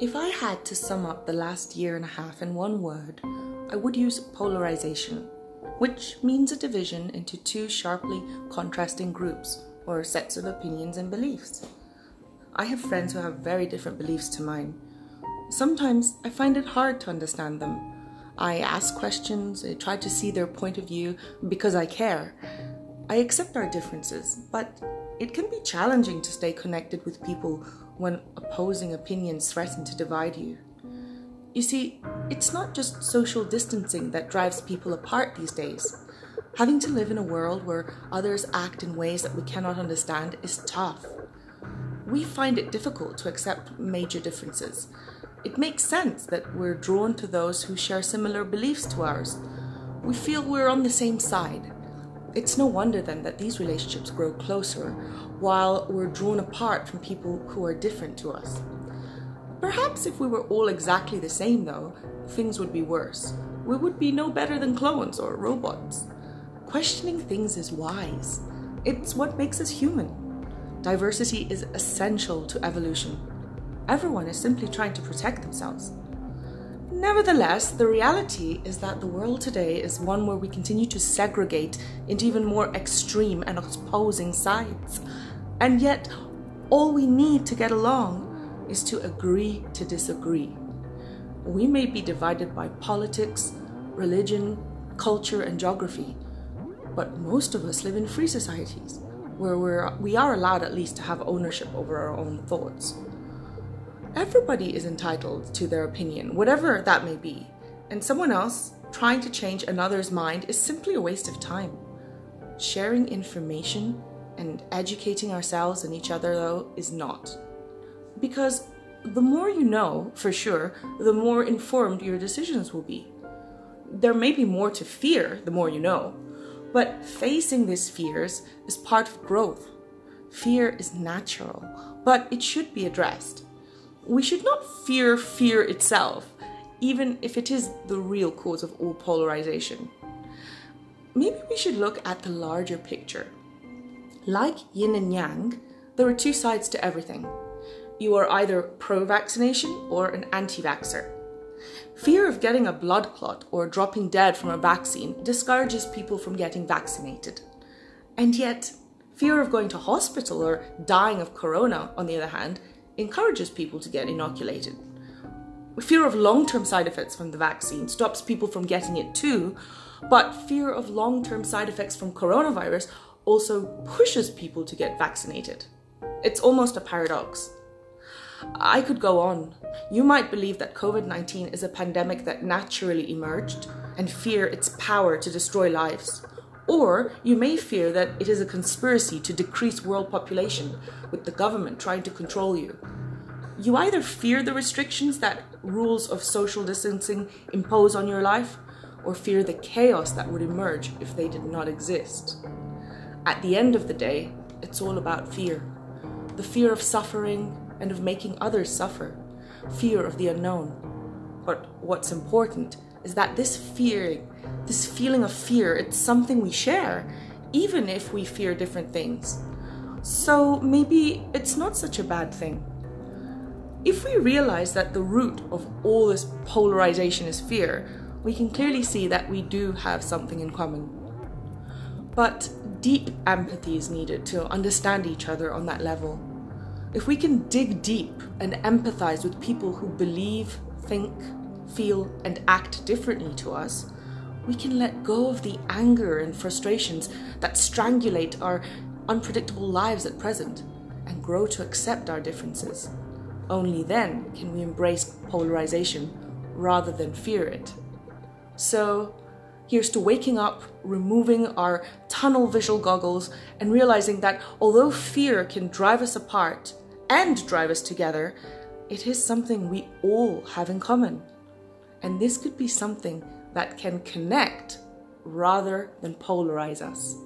If I had to sum up the last year and a half in one word, I would use polarization, which means a division into two sharply contrasting groups or sets of opinions and beliefs. I have friends who have very different beliefs to mine. Sometimes I find it hard to understand them. I ask questions, I try to see their point of view because I care. I accept our differences, but it can be challenging to stay connected with people when opposing opinions threaten to divide you. You see, it's not just social distancing that drives people apart these days. Having to live in a world where others act in ways that we cannot understand is tough. We find it difficult to accept major differences. It makes sense that we're drawn to those who share similar beliefs to ours. We feel we're on the same side. It's no wonder then that these relationships grow closer while we're drawn apart from people who are different to us. Perhaps if we were all exactly the same, though, things would be worse. We would be no better than clones or robots. Questioning things is wise, it's what makes us human. Diversity is essential to evolution. Everyone is simply trying to protect themselves. Nevertheless, the reality is that the world today is one where we continue to segregate into even more extreme and opposing sides. And yet, all we need to get along is to agree to disagree. We may be divided by politics, religion, culture, and geography, but most of us live in free societies where we're, we are allowed at least to have ownership over our own thoughts. Everybody is entitled to their opinion, whatever that may be, and someone else trying to change another's mind is simply a waste of time. Sharing information and educating ourselves and each other, though, is not. Because the more you know, for sure, the more informed your decisions will be. There may be more to fear the more you know, but facing these fears is part of growth. Fear is natural, but it should be addressed we should not fear fear itself, even if it is the real cause of all polarization. Maybe we should look at the larger picture. Like yin and yang, there are two sides to everything. You are either pro vaccination or an anti vaxxer. Fear of getting a blood clot or dropping dead from a vaccine discourages people from getting vaccinated. And yet, fear of going to hospital or dying of corona, on the other hand, encourages people to get inoculated. Fear of long term side effects from the vaccine stops people from getting it too, but fear of long term side effects from coronavirus also pushes people to get vaccinated. It's almost a paradox. I could go on. You might believe that COVID 19 is a pandemic that naturally emerged and fear its power to destroy lives. Or you may fear that it is a conspiracy to decrease world population, with the government trying to control you. You either fear the restrictions that rules of social distancing impose on your life, or fear the chaos that would emerge if they did not exist. At the end of the day, it's all about fear the fear of suffering and of making others suffer, fear of the unknown. But what's important is that this fear, this feeling of fear, it's something we share, even if we fear different things. So maybe it's not such a bad thing. If we realize that the root of all this polarization is fear, we can clearly see that we do have something in common. But deep empathy is needed to understand each other on that level. If we can dig deep and empathize with people who believe, think, feel, and act differently to us, we can let go of the anger and frustrations that strangulate our unpredictable lives at present and grow to accept our differences. Only then can we embrace polarization rather than fear it. So, here's to waking up, removing our tunnel visual goggles, and realizing that although fear can drive us apart and drive us together, it is something we all have in common. And this could be something that can connect rather than polarize us.